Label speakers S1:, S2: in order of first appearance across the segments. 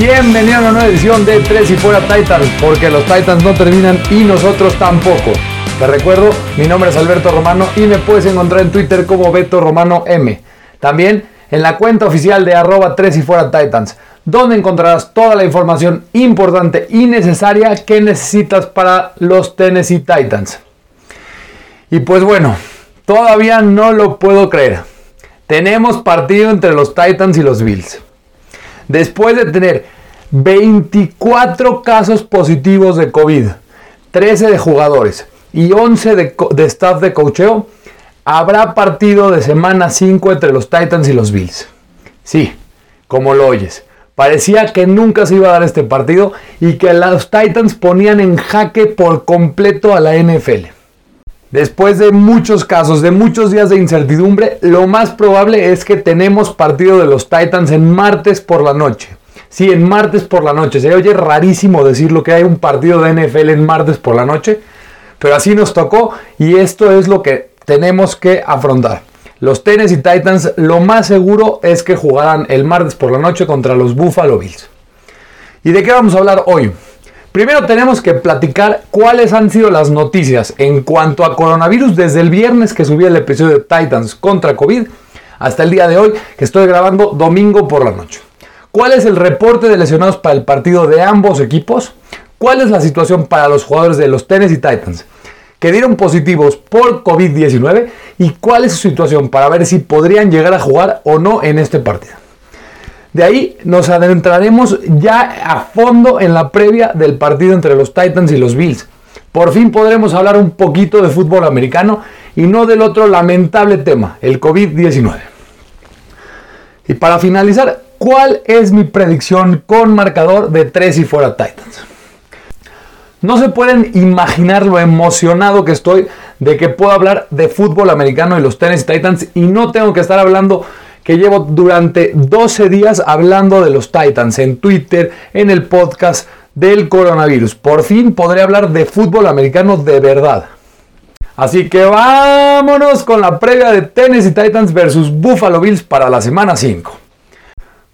S1: Bienvenido a una nueva edición de Tres y Fuera Titans, porque los Titans no terminan y nosotros tampoco. Te recuerdo, mi nombre es Alberto Romano y me puedes encontrar en Twitter como Beto Romano M. También en la cuenta oficial de arroba 3 y Fuera Titans, donde encontrarás toda la información importante y necesaria que necesitas para los Tennessee Titans. Y pues bueno, todavía no lo puedo creer. Tenemos partido entre los Titans y los Bills. Después de tener 24 casos positivos de COVID, 13 de jugadores y 11 de, de staff de cocheo, habrá partido de semana 5 entre los Titans y los Bills. Sí, como lo oyes. Parecía que nunca se iba a dar este partido y que los Titans ponían en jaque por completo a la NFL. Después de muchos casos, de muchos días de incertidumbre, lo más probable es que tenemos partido de los Titans en martes por la noche. Sí, en martes por la noche. Se oye rarísimo decirlo que hay un partido de NFL en martes por la noche, pero así nos tocó y esto es lo que tenemos que afrontar. Los Tennessee Titans lo más seguro es que jugarán el martes por la noche contra los Buffalo Bills. ¿Y de qué vamos a hablar hoy? Primero tenemos que platicar cuáles han sido las noticias en cuanto a coronavirus desde el viernes que subí el episodio de Titans contra COVID hasta el día de hoy que estoy grabando domingo por la noche. ¿Cuál es el reporte de lesionados para el partido de ambos equipos? ¿Cuál es la situación para los jugadores de los Tennessee Titans que dieron positivos por COVID-19? ¿Y cuál es su situación para ver si podrían llegar a jugar o no en este partido? De ahí nos adentraremos ya a fondo en la previa del partido entre los Titans y los Bills. Por fin podremos hablar un poquito de fútbol americano y no del otro lamentable tema, el COVID-19. Y para finalizar, ¿cuál es mi predicción con marcador de 3 y fuera Titans? No se pueden imaginar lo emocionado que estoy de que puedo hablar de fútbol americano y los Tennessee Titans y no tengo que estar hablando que llevo durante 12 días hablando de los Titans en Twitter, en el podcast del coronavirus. Por fin podré hablar de fútbol americano de verdad. Así que vámonos con la previa de Tennessee Titans versus Buffalo Bills para la semana 5.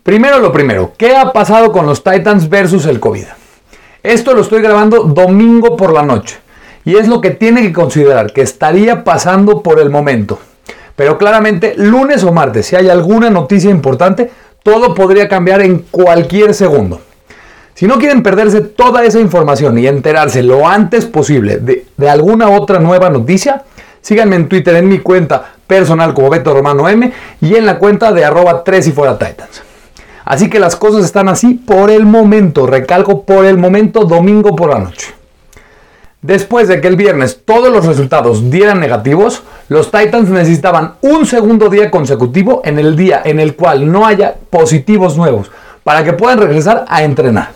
S1: Primero lo primero, ¿qué ha pasado con los Titans versus el COVID? Esto lo estoy grabando domingo por la noche y es lo que tiene que considerar que estaría pasando por el momento. Pero claramente, lunes o martes, si hay alguna noticia importante, todo podría cambiar en cualquier segundo. Si no quieren perderse toda esa información y enterarse lo antes posible de, alguna otra nueva noticia, síganme en Twitter en mi cuenta personal como Beto Romano M y en la cuenta de arroba 3 y fuera Titans. Así que las cosas están así por el momento, recalco por el momento, domingo por la noche. Después de que el viernes todos los resultados dieran negativos, los Titans necesitaban un segundo día consecutivo en el día en el cual no haya positivos nuevos para que puedan regresar a entrenar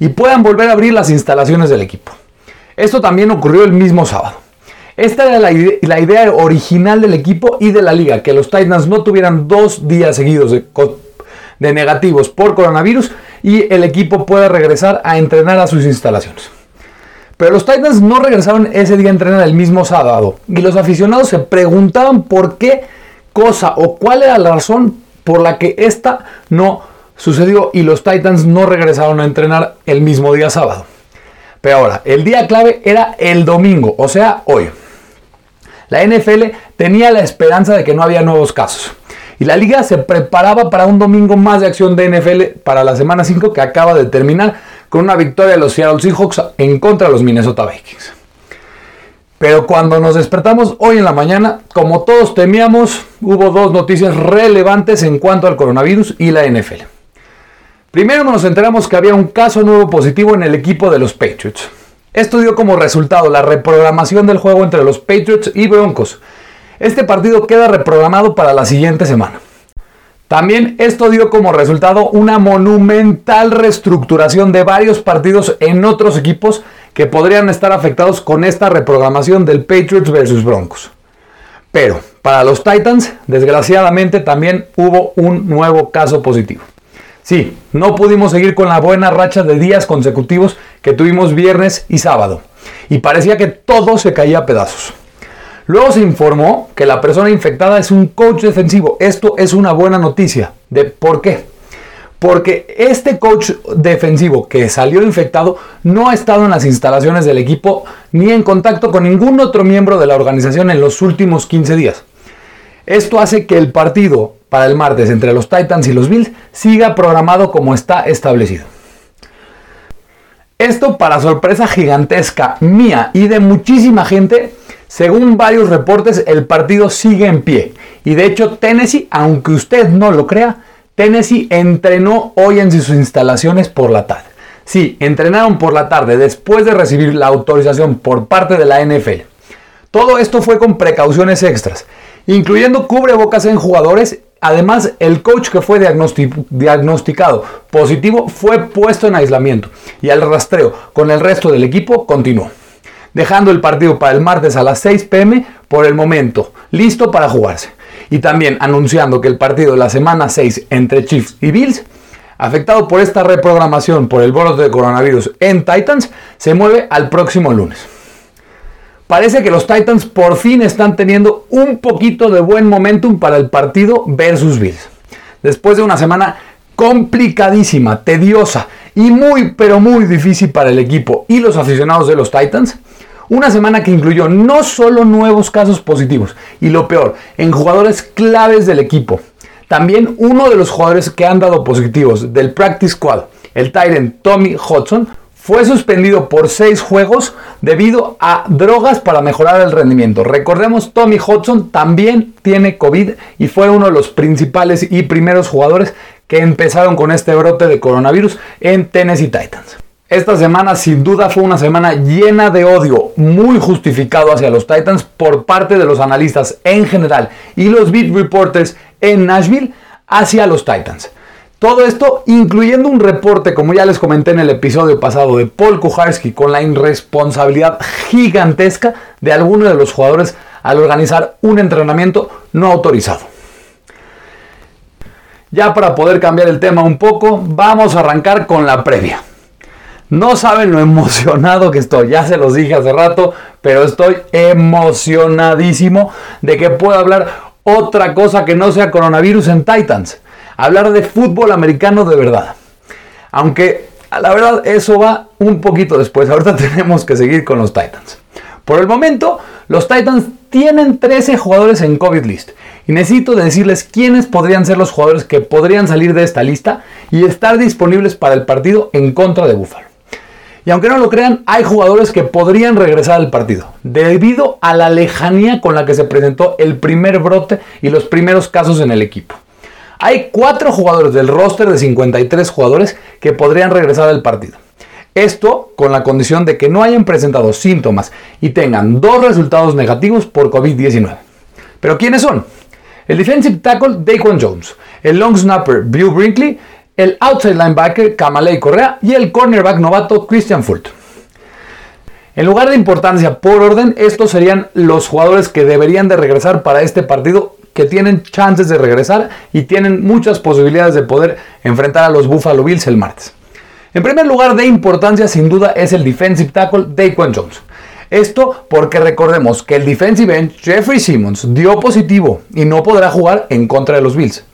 S1: y puedan volver a abrir las instalaciones del equipo. Esto también ocurrió el mismo sábado. Esta era la idea, original del equipo y de la liga, que los Titans no tuvieran dos días seguidos de, negativos por coronavirus y el equipo pueda regresar a entrenar a sus instalaciones. Pero los Titans no regresaron ese día a entrenar el mismo sábado. Y los aficionados se preguntaban por qué cosa o cuál era la razón por la que esta no sucedió y los Titans no regresaron a entrenar el mismo día sábado. Pero ahora, el día clave era el domingo, o sea, hoy. La NFL tenía la esperanza de que no había nuevos casos. Y la liga se preparaba para un domingo más de acción de NFL para la semana 5 que acaba de terminar con una victoria de los Seattle Seahawks en contra de los Minnesota Vikings. Pero cuando nos despertamos hoy en la mañana, como todos temíamos, hubo dos noticias relevantes en cuanto al coronavirus y la NFL. Primero nos enteramos que había un caso nuevo positivo en el equipo de los Patriots. Esto dio como resultado la reprogramación del juego entre los Patriots y Broncos. Este partido queda reprogramado para la siguiente semana. También esto dio como resultado una monumental reestructuración de varios partidos en otros equipos que podrían estar afectados con esta reprogramación del Patriots versus Broncos. Pero para los Titans, desgraciadamente también hubo un nuevo caso positivo. Sí, no pudimos seguir con la buena racha de días consecutivos que tuvimos viernes y sábado. Y parecía que todo se caía a pedazos. Luego se informó que la persona infectada es un coach defensivo. Esto es una buena noticia. ¿De por qué? porque este coach defensivo que salió infectado no ha estado en las instalaciones del equipo ni en contacto con ningún otro miembro de la organización en los últimos 15 días. Esto hace que el partido para el martes entre los Titans y los Bills siga programado como está establecido. Esto para sorpresa gigantesca mía y de muchísima gente, según varios reportes el partido sigue en pie. Y de hecho Tennessee, aunque usted no lo crea, Tennessee entrenó hoy en sus instalaciones por la tarde. Sí, entrenaron por la tarde después de recibir la autorización por parte de la NFL. Todo esto fue con precauciones extras, incluyendo cubrebocas en jugadores. Además, el coach que fue diagnosticado positivo fue puesto en aislamiento y el rastreo con el resto del equipo continuó, dejando el partido para el martes a las 6 pm por el momento, listo para jugarse y también anunciando que el partido de la semana 6 entre Chiefs y Bills, afectado por esta reprogramación por el brote de coronavirus en Titans, se mueve al próximo lunes. Parece que los Titans por fin están teniendo un poquito de buen momentum para el partido versus Bills. Después de una semana complicadísima, tediosa y muy pero muy difícil para el equipo y los aficionados de los Titans, una semana que incluyó no solo nuevos casos positivos, y lo peor, en jugadores claves del equipo. También uno de los jugadores que han dado positivos del Practice Squad, el Tyrant Tommy Hudson, fue suspendido por seis juegos debido a drogas para mejorar el rendimiento. Recordemos, Tommy Hudson también tiene COVID y fue uno de los principales y primeros jugadores que empezaron con este brote de coronavirus en Tennessee Titans. Esta semana sin duda fue una semana llena de odio, muy justificado hacia los Titans por parte de los analistas en general y los beat reporters en Nashville hacia los Titans. Todo esto incluyendo un reporte, como ya les comenté en el episodio pasado, de Paul Kuharski con la irresponsabilidad gigantesca de algunos de los jugadores al organizar un entrenamiento no autorizado. Ya para poder cambiar el tema un poco, vamos a arrancar con la previa. No saben lo emocionado que estoy, ya se los dije hace rato, pero estoy emocionadísimo de que pueda hablar otra cosa que no sea coronavirus en Titans. Hablar de fútbol americano de verdad. Aunque la verdad eso va un poquito después, ahorita tenemos que seguir con los Titans. Por el momento, los Titans tienen 13 jugadores en COVID list. Y necesito decirles quiénes podrían ser los jugadores que podrían salir de esta lista y estar disponibles para el partido en contra de Buffalo. Y aunque no lo crean, hay jugadores que podrían regresar al partido, debido a la lejanía con la que se presentó el primer brote y los primeros casos en el equipo. Hay cuatro jugadores del roster de 53 jugadores que podrían regresar al partido. Esto con la condición de que no hayan presentado síntomas y tengan dos resultados negativos por COVID-19. ¿Pero quiénes son? El defensive tackle Daquan Jones, el long snapper Bill Brinkley el outside linebacker Kamalei Correa y el cornerback novato Christian Fulton. En lugar de importancia por orden, estos serían los jugadores que deberían de regresar para este partido, que tienen chances de regresar y tienen muchas posibilidades de poder enfrentar a los Buffalo Bills el martes. En primer lugar de importancia sin duda es el defensive tackle Daquan Jones. Esto porque recordemos que el defensive end Jeffrey Simmons dio positivo y no podrá jugar en contra de los Bills.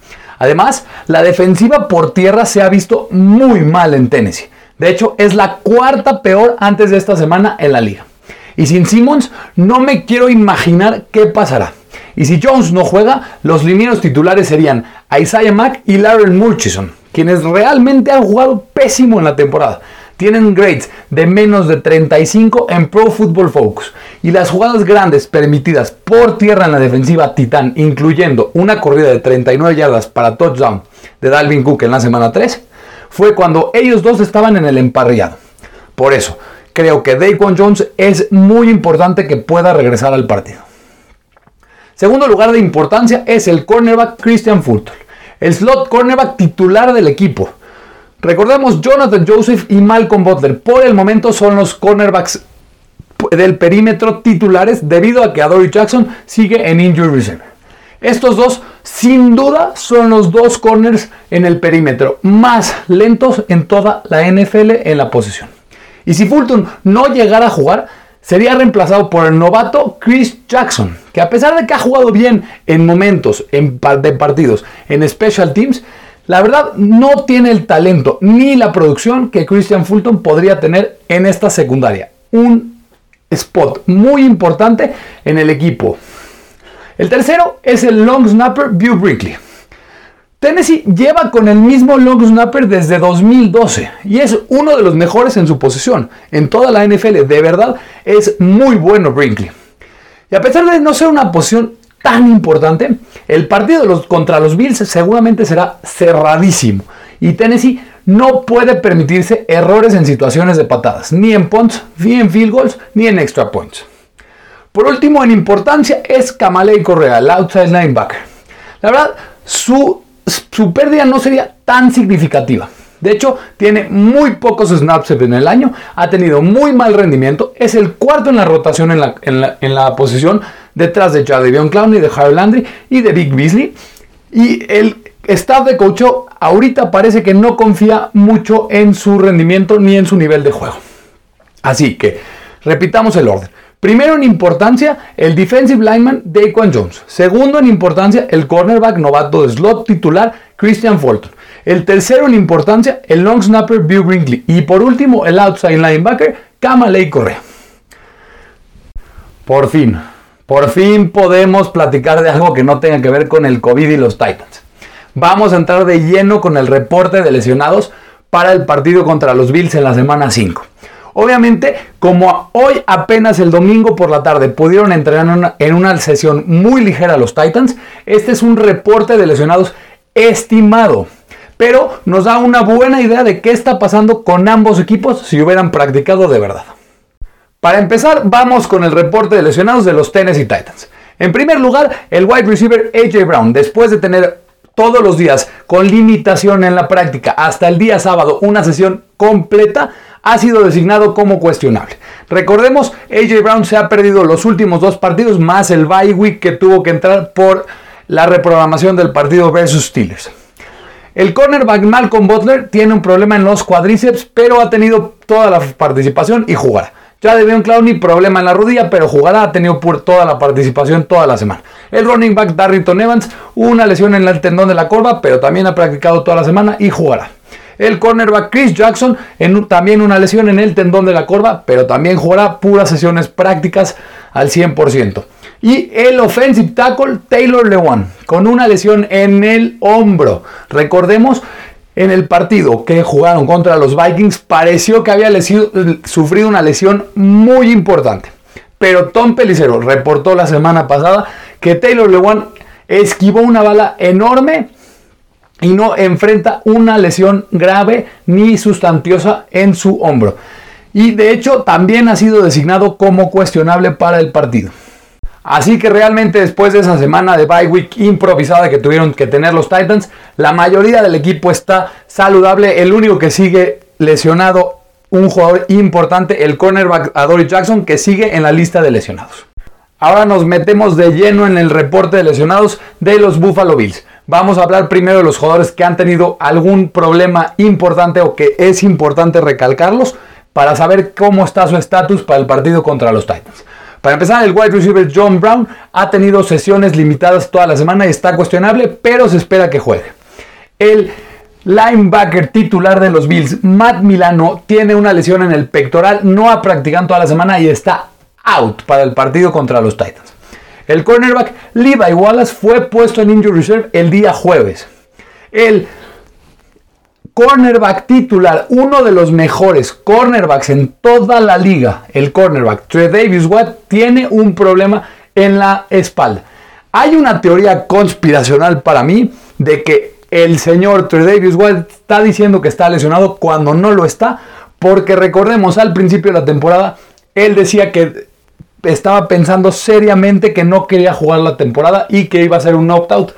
S1: Además, la defensiva por tierra se ha visto muy mal en Tennessee. De hecho, es la cuarta peor antes de esta semana en la liga. Y sin Simmons, no me quiero imaginar qué pasará. Y si Jones no juega, los linieros titulares serían Isaiah Mack y Larry Murchison, quienes realmente han jugado pésimo en la temporada tienen grades de menos de 35 en Pro Football Focus y las jugadas grandes permitidas por tierra en la defensiva Titán, incluyendo una corrida de 39 yardas para touchdown de Dalvin Cook en la semana 3, fue cuando ellos dos estaban en el emparrillado. Por eso, creo que Daquan Jones es muy importante que pueda regresar al partido. Segundo lugar de importancia es el cornerback Christian Fulton, el slot cornerback titular del equipo Recordemos, Jonathan Joseph y Malcolm Butler por el momento son los cornerbacks del perímetro titulares debido a que Adoree Jackson sigue en injury reserve. Estos dos sin duda son los dos corners en el perímetro más lentos en toda la NFL en la posición. Y si Fulton no llegara a jugar, sería reemplazado por el novato Chris Jackson, que a pesar de que ha jugado bien en momentos de partidos en special teams, la verdad no tiene el talento ni la producción que Christian Fulton podría tener en esta secundaria. Un spot muy importante en el equipo. El tercero es el long snapper View Brinkley. Tennessee lleva con el mismo long snapper desde 2012 y es uno de los mejores en su posición en toda la NFL. De verdad es muy bueno Brinkley. Y a pesar de no ser una posición tan importante, el partido contra los Bills seguramente será cerradísimo y Tennessee no puede permitirse errores en situaciones de patadas, ni en punts, ni en field goals, ni en extra points. Por último, en importancia es Kamalei Correa, el outside linebacker. La verdad, su su pérdida no sería tan significativa. De hecho, tiene muy pocos snaps en el año, ha tenido muy mal rendimiento, es el cuarto en la rotación en la, posición, detrás de Jadavion Clowney, de Harold Landry y de Big Beasley. Y el staff de coach ahorita parece que no confía mucho en su rendimiento ni en su nivel de juego. Así que, repitamos el orden. Primero en importancia, el defensive lineman Daquan Jones. Segundo en importancia, el cornerback novato de slot titular Christian Fulton. El tercero en importancia, el long snapper Bill Brinkley. Y por último, el outside linebacker Kamalei Correa. Por fin, por fin podemos platicar de algo que no tenga que ver con el COVID y los Titans. Vamos a entrar de lleno con el reporte de lesionados para el partido contra los Bills en la semana 5. Obviamente, como hoy apenas el domingo por la tarde pudieron entrenar en una, sesión muy ligera los Titans, este es un reporte de lesionados estimado. Pero nos da una buena idea de qué está pasando con ambos equipos si hubieran practicado de verdad. Para empezar, vamos con el reporte de lesionados de los Tennessee Titans. En primer lugar, el wide receiver AJ Brown, después de tener todos los días con limitación en la práctica hasta el día sábado una sesión completa, ha sido designado como cuestionable. Recordemos, AJ Brown se ha perdido los últimos dos partidos más el bye week que tuvo que entrar por la reprogramación del partido versus Steelers. El cornerback Malcolm Butler tiene un problema en los cuádriceps, pero ha tenido toda la participación y jugará. Ya de un Clowney, problema en la rodilla, pero jugará, ha tenido toda la participación toda la semana. El running back Darrington Evans, una lesión en el tendón de la corva, pero también ha practicado toda la semana y jugará. El cornerback Chris Jackson, también una lesión en el tendón de la corva, pero también jugará puras sesiones prácticas al 100%. Y el offensive tackle Taylor Lewan, con una lesión en el hombro. Recordemos, en el partido que jugaron contra los Vikings, pareció que había sufrido una lesión muy importante. Pero Tom Pelicero reportó la semana pasada que Taylor Lewan esquivó una bala enorme y no enfrenta una lesión grave ni sustantiosa en su hombro. Y de hecho también ha sido designado como cuestionable para el partido. Así que realmente después de esa semana de bye week improvisada que tuvieron que tener los Titans, la mayoría del equipo está saludable. El único que sigue lesionado, un jugador importante, el cornerback Adory Jackson, que sigue en la lista de lesionados. Ahora nos metemos de lleno en el reporte de lesionados de los Buffalo Bills. Vamos a hablar primero de los jugadores que han tenido algún problema importante o que es importante recalcarlos para saber cómo está su estatus para el partido contra los Titans. Para empezar, el wide receiver John Brown ha tenido sesiones limitadas toda la semana y está cuestionable, pero se espera que juegue. El linebacker titular de los Bills, Matt Milano, tiene una lesión en el pectoral, no ha practicado toda la semana y está out para el partido contra los Titans. El cornerback Levi Wallace fue puesto en injury reserve el día jueves. El cornerback titular, uno de los mejores cornerbacks en toda la liga, el cornerback Trey Davis Watt, tiene un problema en la espalda. Hay una teoría conspiracional para mí de que el señor Trey Davis Watt está diciendo que está lesionado cuando no lo está, porque recordemos al principio de la temporada, él decía que estaba pensando seriamente que no quería jugar la temporada y que iba a ser un opt-out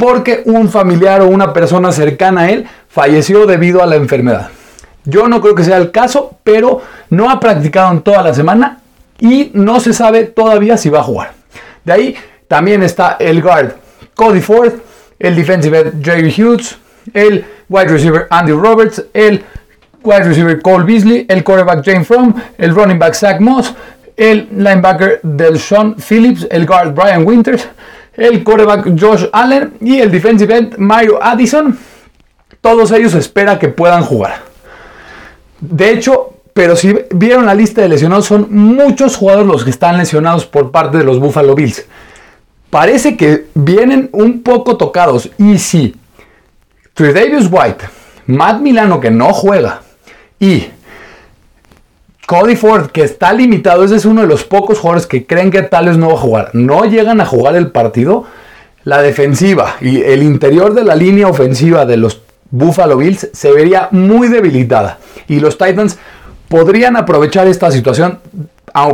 S1: porque un familiar o una persona cercana a él falleció debido a la enfermedad. Yo no creo que sea el caso, pero no ha practicado en toda la semana y no se sabe todavía si va a jugar. De ahí también está el guard Cody Ford, el defensive Jerry Hughes, el wide receiver Andy Roberts, el wide receiver Cole Beasley, el quarterback James Fromm, el running back Zach Moss, el linebacker del Sean Phillips, el guard Brian Winters, el quarterback Josh Allen y el defensive end Mario Addison. Todos ellos espera que puedan jugar. De hecho, pero si vieron la lista de lesionados, son muchos jugadores los que están lesionados por parte de los Buffalo Bills. Parece que vienen un poco tocados. Y si Davis White, Matt Milano que no juega y Cody Ford que está limitado, ese es uno de los pocos jugadores que creen que tal vez no va a jugar, no llegan a jugar el partido, la defensiva y el interior de la línea ofensiva de los Buffalo Bills se vería muy debilitada y los Titans podrían aprovechar esta situación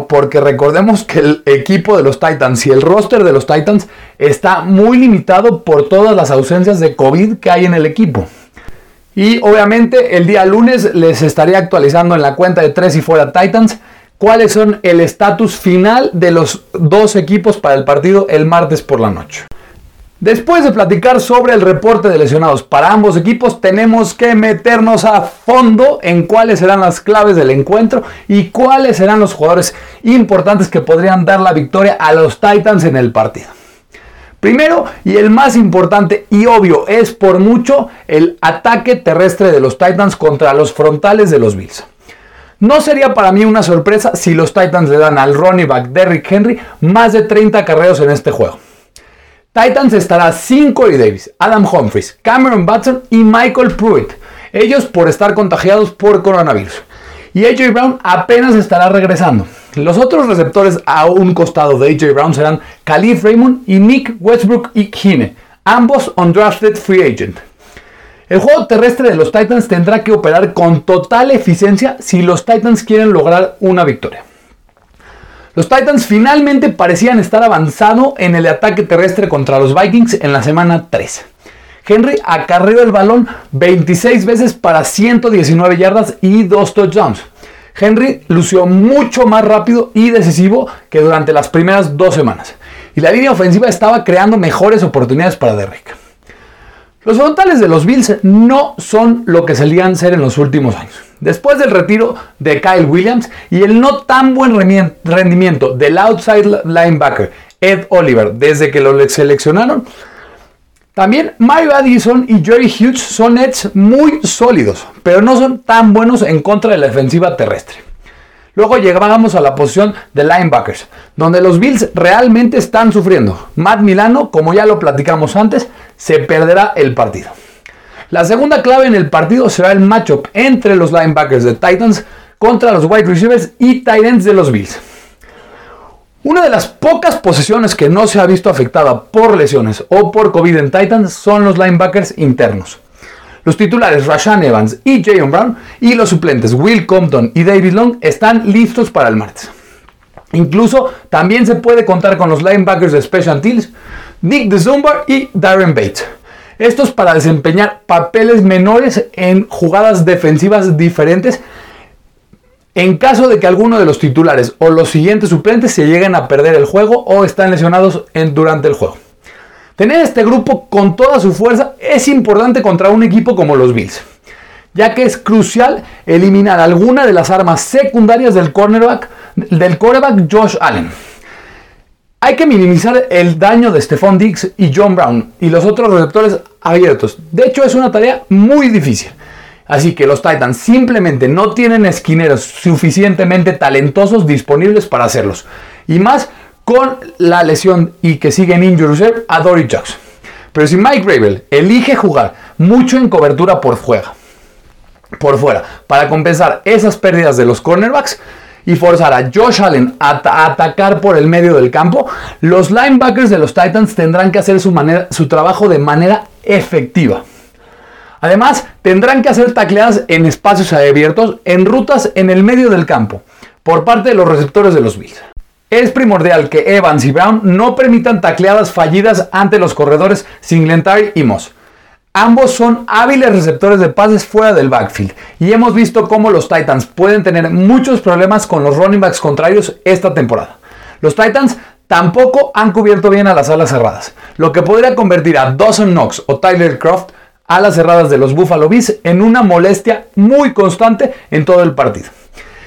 S1: porque recordemos que el equipo de los Titans y el roster de los Titans está muy limitado por todas las ausencias de COVID que hay en el equipo. Y obviamente el día lunes les estaré actualizando en la cuenta de 3 y fuera Titans cuáles son el estatus final de los dos equipos para el partido el martes por la noche. Después de platicar sobre el reporte de lesionados para ambos equipos, tenemos que meternos a fondo en cuáles serán las claves del encuentro y cuáles serán los jugadores importantes que podrían dar la victoria a los Titans en el partido. Primero, y el más importante y obvio, es por mucho el ataque terrestre de los Titans contra los frontales de los Bills. No sería para mí una sorpresa si los Titans le dan al running back Derrick Henry más de 30 carreros en este juego. Titans estará sin Corey Davis, Adam Humphries, Cameron Batson y Michael Pruitt. Ellos por estar contagiados por coronavirus. Y AJ Brown apenas estará regresando. Los otros receptores a un costado de AJ Brown serán Khalif Raymond y Nick Westbrook y Kine, ambos undrafted free agent. El juego terrestre de los Titans tendrá que operar con total eficiencia si los Titans quieren lograr una victoria. Los Titans finalmente parecían estar avanzando en el ataque terrestre contra los Vikings en la semana 3. Henry acarreó el balón 26 veces para 119 yardas y 2 touchdowns. Henry lució mucho más rápido y decisivo que durante las primeras dos semanas. Y la línea ofensiva estaba creando mejores oportunidades para Derrick. Los frontales de los Bills no son lo que solían ser en los últimos años. Después del retiro de Kyle Williams y el no tan buen rendimiento del outside linebacker Ed Oliver desde que lo seleccionaron, también Mario Addison y Jerry Hughes son Eds muy sólidos, pero no son tan buenos en contra de la defensiva terrestre. Luego llegábamos a la posición de linebackers, donde los Bills realmente están sufriendo. Matt Milano, como ya lo platicamos antes, se perderá el partido. La segunda clave en el partido será el matchup entre los linebackers de Titans contra los wide receivers y tight ends de los Bills. Una de las pocas posiciones que no se ha visto afectada por lesiones o por COVID en Titans son los linebackers internos. Los titulares Rashan Evans y Jayon Brown y los suplentes Will Compton y David Long están listos para el martes. Incluso también se puede contar con los linebackers de Special Teams, Nick DeZumba y Darren Bates. Estos para desempeñar papeles menores en jugadas defensivas diferentes en caso de que alguno de los titulares o los siguientes suplentes se lleguen a perder el juego o están lesionados durante el juego. Tener este grupo con toda su fuerza es importante contra un equipo como los Bills, ya que es crucial eliminar alguna de las armas secundarias del cornerback del quarterback Josh Allen. Hay que minimizar el daño de Stephon Diggs y John Brown y los otros receptores abiertos. De hecho, es una tarea muy difícil. Así que los Titans simplemente no tienen esquineros suficientemente talentosos disponibles para hacerlos. Y más con la lesión y que sigue en injury reserve a Dory Jackson. Pero si Mike Rabel elige jugar mucho en cobertura por fuera, por fuera, para compensar esas pérdidas de los cornerbacks y forzar a Josh Allen a, atacar por el medio del campo, los linebackers de los Titans tendrán que hacer su, su trabajo de manera efectiva. Además, tendrán que hacer tacleadas en espacios abiertos, en rutas en el medio del campo, por parte de los receptores de los Bills. Es primordial que Evans y Brown no permitan tacleadas fallidas ante los corredores Singletary y Moss. Ambos son hábiles receptores de pases fuera del backfield y hemos visto cómo los Titans pueden tener muchos problemas con los running backs contrarios esta temporada. Los Titans tampoco han cubierto bien a las alas cerradas, lo que podría convertir a Dawson Knox o Tyler Croft a las cerradas de los Buffalo Bills en una molestia muy constante en todo el partido.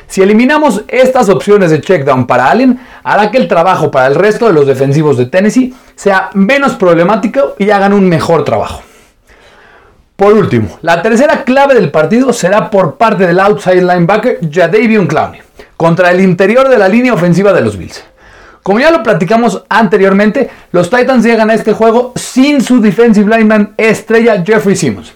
S1: Si eliminamos estas opciones de checkdown para Allen, hará que el trabajo para el resto de los defensivos de Tennessee sea menos problemático y hagan un mejor trabajo. Por último, la tercera clave del partido será por parte del outside linebacker Jadavion Clowney contra el interior de la línea ofensiva de los Bills. Como ya lo platicamos anteriormente, los Titans llegan a este juego sin su defensive lineman estrella Jeffrey Simmons.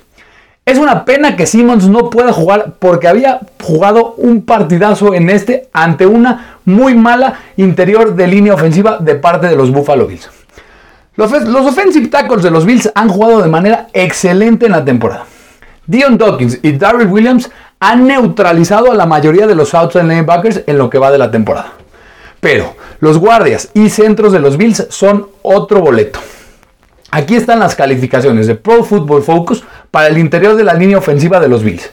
S1: Es una pena que Simmons no pueda jugar porque había jugado un partidazo en este ante una muy mala interior de línea ofensiva de parte de los Buffalo Bills. Los, offensive tackles de los Bills han jugado de manera excelente en la temporada. Dion Dawkins y Darryl Williams han neutralizado a la mayoría de los outside linebackers en lo que va de la temporada. Pero los guardias y centros de los Bills son otro boleto. Aquí están las calificaciones de Pro Football Focus para el interior de la línea ofensiva de los Bills.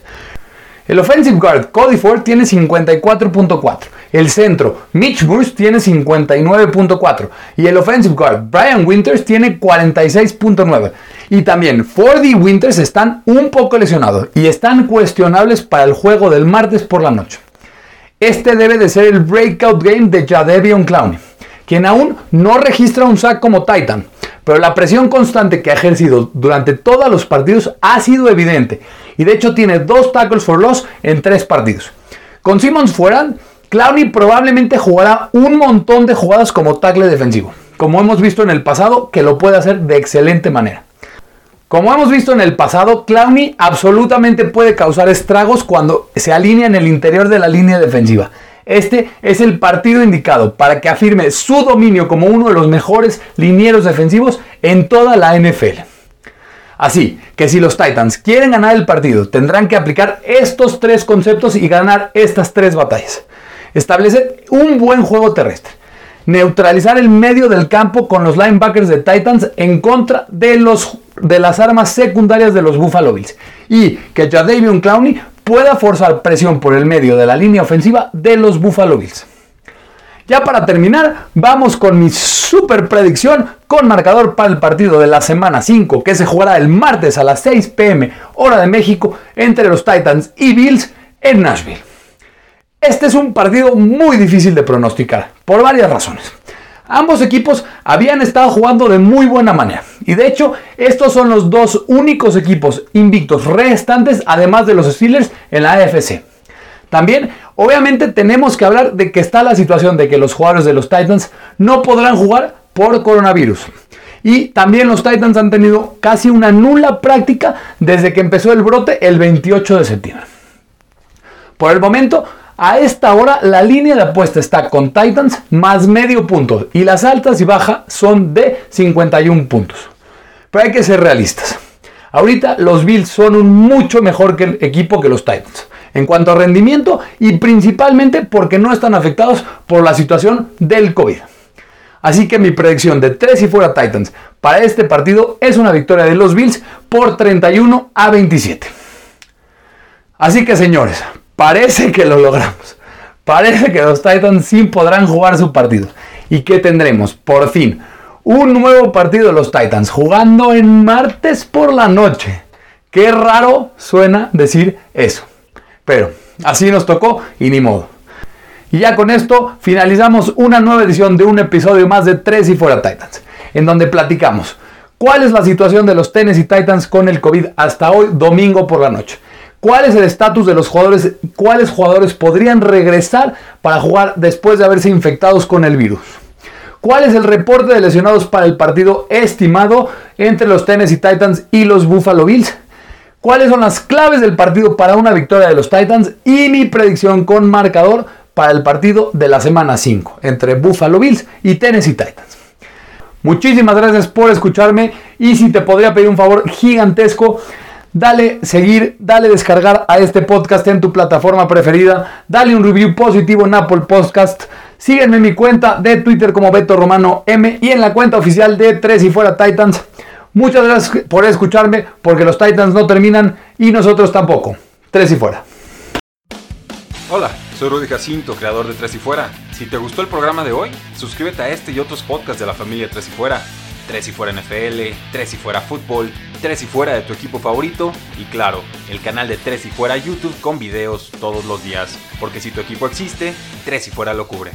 S1: El offensive guard Cody Ford tiene 54.4. El centro Mitch Bruce tiene 59.4. Y el offensive guard Brian Winters tiene 46.9. Y también Ford y Winters están un poco lesionados y están cuestionables para el juego del martes por la noche. Este debe de ser el breakout game de Jadevion Clowney, quien aún no registra un sack como Titan. Pero la presión constante que ha ejercido durante todos los partidos ha sido evidente y de hecho tiene dos tackles for loss en tres partidos. Con Simmons fuera, Clowney probablemente jugará un montón de jugadas como tackle defensivo, como hemos visto en el pasado que lo puede hacer de excelente manera. Como hemos visto en el pasado, Clowney absolutamente puede causar estragos cuando se alinea en el interior de la línea defensiva. Este es el partido indicado para que afirme su dominio como uno de los mejores linieros defensivos en toda la NFL. Así que si los Titans quieren ganar el partido, tendrán que aplicar estos tres conceptos y ganar estas tres batallas. Establecer un buen juego terrestre. Neutralizar el medio del campo con los linebackers de Titans en contra de, los, de las armas secundarias de los Buffalo Bills. Y que Jadavion Clowney pueda forzar presión por el medio de la línea ofensiva de los Buffalo Bills. Ya para terminar, vamos con mi super predicción con marcador para el partido de la semana 5 que se jugará el martes a las 6 pm hora de México entre los Titans y Bills en Nashville. Este es un partido muy difícil de pronosticar por varias razones. Ambos equipos habían estado jugando de muy buena manera y de hecho estos son los dos únicos equipos invictos restantes además de los Steelers en la AFC. También Obviamente tenemos que hablar de que está la situación de que los jugadores de los Titans no podrán jugar por coronavirus. Y también los Titans han tenido casi una nula práctica desde que empezó el brote el 28 de septiembre. Por el momento, a esta hora la línea de apuesta está con Titans más medio punto y las altas y bajas son de 51 puntos. Pero hay que ser realistas. Ahorita los Bills son un mucho mejor que el equipo que los Titans en cuanto a rendimiento y principalmente porque no están afectados por la situación del COVID. Así que mi predicción de 3 y fuera Titans para este partido es una victoria de los Bills por 31 a 27. Así que señores, parece que lo logramos. Parece que los Titans sí podrán jugar su partido. ¿Y que tendremos? Por fin, un nuevo partido de los Titans jugando en martes por la noche. Qué raro suena decir eso. Pero así nos tocó y ni modo. Y ya con esto finalizamos una nueva edición de un episodio más de Tres y Fuera Titans, en donde platicamos cuál es la situación de los Tennessee Titans con el COVID hasta hoy, domingo por la noche. ¿Cuál es el estatus de los jugadores? ¿Cuáles jugadores podrían regresar para jugar después de haberse infectados con el virus? ¿Cuál es el reporte de lesionados para el partido estimado entre los Tennessee Titans y los Buffalo Bills? cuáles son las claves del partido para una victoria de los Titans y mi predicción con marcador para el partido de la semana 5 entre Buffalo Bills y Tennessee Titans. Muchísimas gracias por escucharme y si te podría pedir un favor gigantesco, dale seguir, dale descargar a este podcast en tu plataforma preferida, dale un review positivo en Apple Podcast. Sígueme en mi cuenta de Twitter como Beto Romano M y en la cuenta oficial de Tres y Fuera Titans. Muchas gracias por escucharme, porque los Titans no terminan y nosotros tampoco. Tres y fuera.
S2: Hola, soy Rudy Jacinto, creador de Tres y Fuera. Si te gustó el programa de hoy, suscríbete a este y otros podcasts de la familia Tres y Fuera. Tres y Fuera NFL, Tres y Fuera Fútbol, Tres y Fuera de tu equipo favorito y claro, el canal de Tres y Fuera YouTube con videos todos los días. Porque si tu equipo existe, Tres y Fuera lo cubre.